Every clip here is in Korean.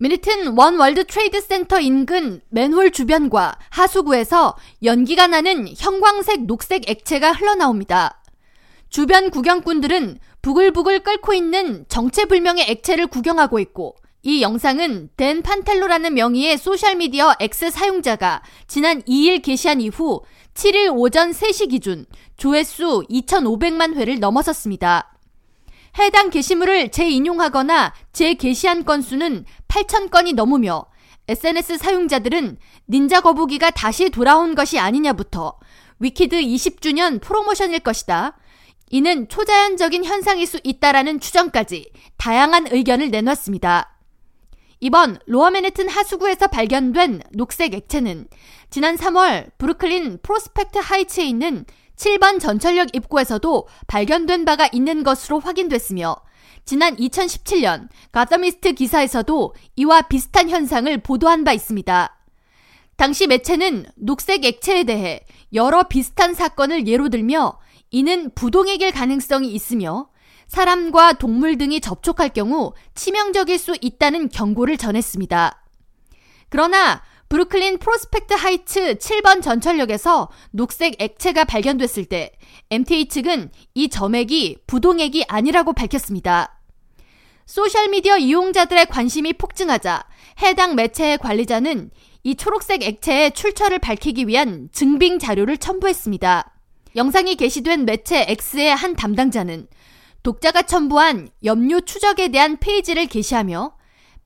맨해튼 원 월드 트레이드 센터 인근 맨홀 주변과 하수구에서 연기가 나는 형광색 녹색 액체가 흘러나옵니다. 주변 구경꾼들은 부글부글 끓고 있는 정체불명의 액체를 구경하고 있고 이 영상은 댄 판텔로라는 명의의 소셜미디어 X 사용자가 지난 2일 게시한 이후 7일 오전 3시 기준 조회수 2,500만 회를 넘어섰습니다. 해당 게시물을 재인용하거나 재게시한 건수는 8천 건이 넘으며 SNS 사용자들은 닌자 거북이가 다시 돌아온 것이 아니냐부터 위키드 20주년 프로모션일 것이다. 이는 초자연적인 현상일 수 있다라는 추정까지 다양한 의견을 내놨습니다. 이번 로어 맨해튼 하수구에서 발견된 녹색 액체는 지난 3월 브루클린 프로스펙트 하이츠에 있는 7번 전철역 입구에서도 발견된 바가 있는 것으로 확인됐으며 지난 2017년 가더미스트 기사에서도 이와 비슷한 현상을 보도한 바 있습니다. 당시 매체는 녹색 액체에 대해 여러 비슷한 사건을 예로 들며 이는 부동액일 가능성이 있으며 사람과 동물 등이 접촉할 경우 치명적일 수 있다는 경고를 전했습니다. 그러나 브루클린 프로스펙트 하이츠 7번 전철역에서 녹색 액체가 발견됐을 때 MTA 측은 이 점액이 부동액이 아니라고 밝혔습니다. 소셜미디어 이용자들의 관심이 폭증하자 해당 매체의 관리자는 이 초록색 액체의 출처를 밝히기 위한 증빙 자료를 첨부했습니다. 영상이 게시된 매체 X의 한 담당자는 독자가 첨부한 염료 추적에 대한 페이지를 게시하며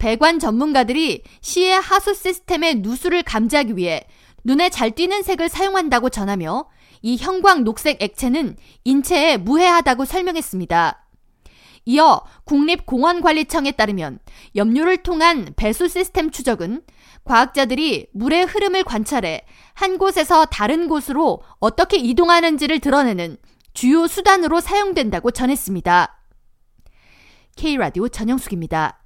배관 전문가들이 시의 하수 시스템의 누수를 감지하기 위해 눈에 잘 띄는 색을 사용한다고 전하며 이 형광 녹색 액체는 인체에 무해하다고 설명했습니다. 이어 국립공원관리청에 따르면 염료를 통한 배수 시스템 추적은 과학자들이 물의 흐름을 관찰해 한 곳에서 다른 곳으로 어떻게 이동하는지를 드러내는 주요 수단으로 사용된다고 전했습니다. K라디오 전영숙입니다.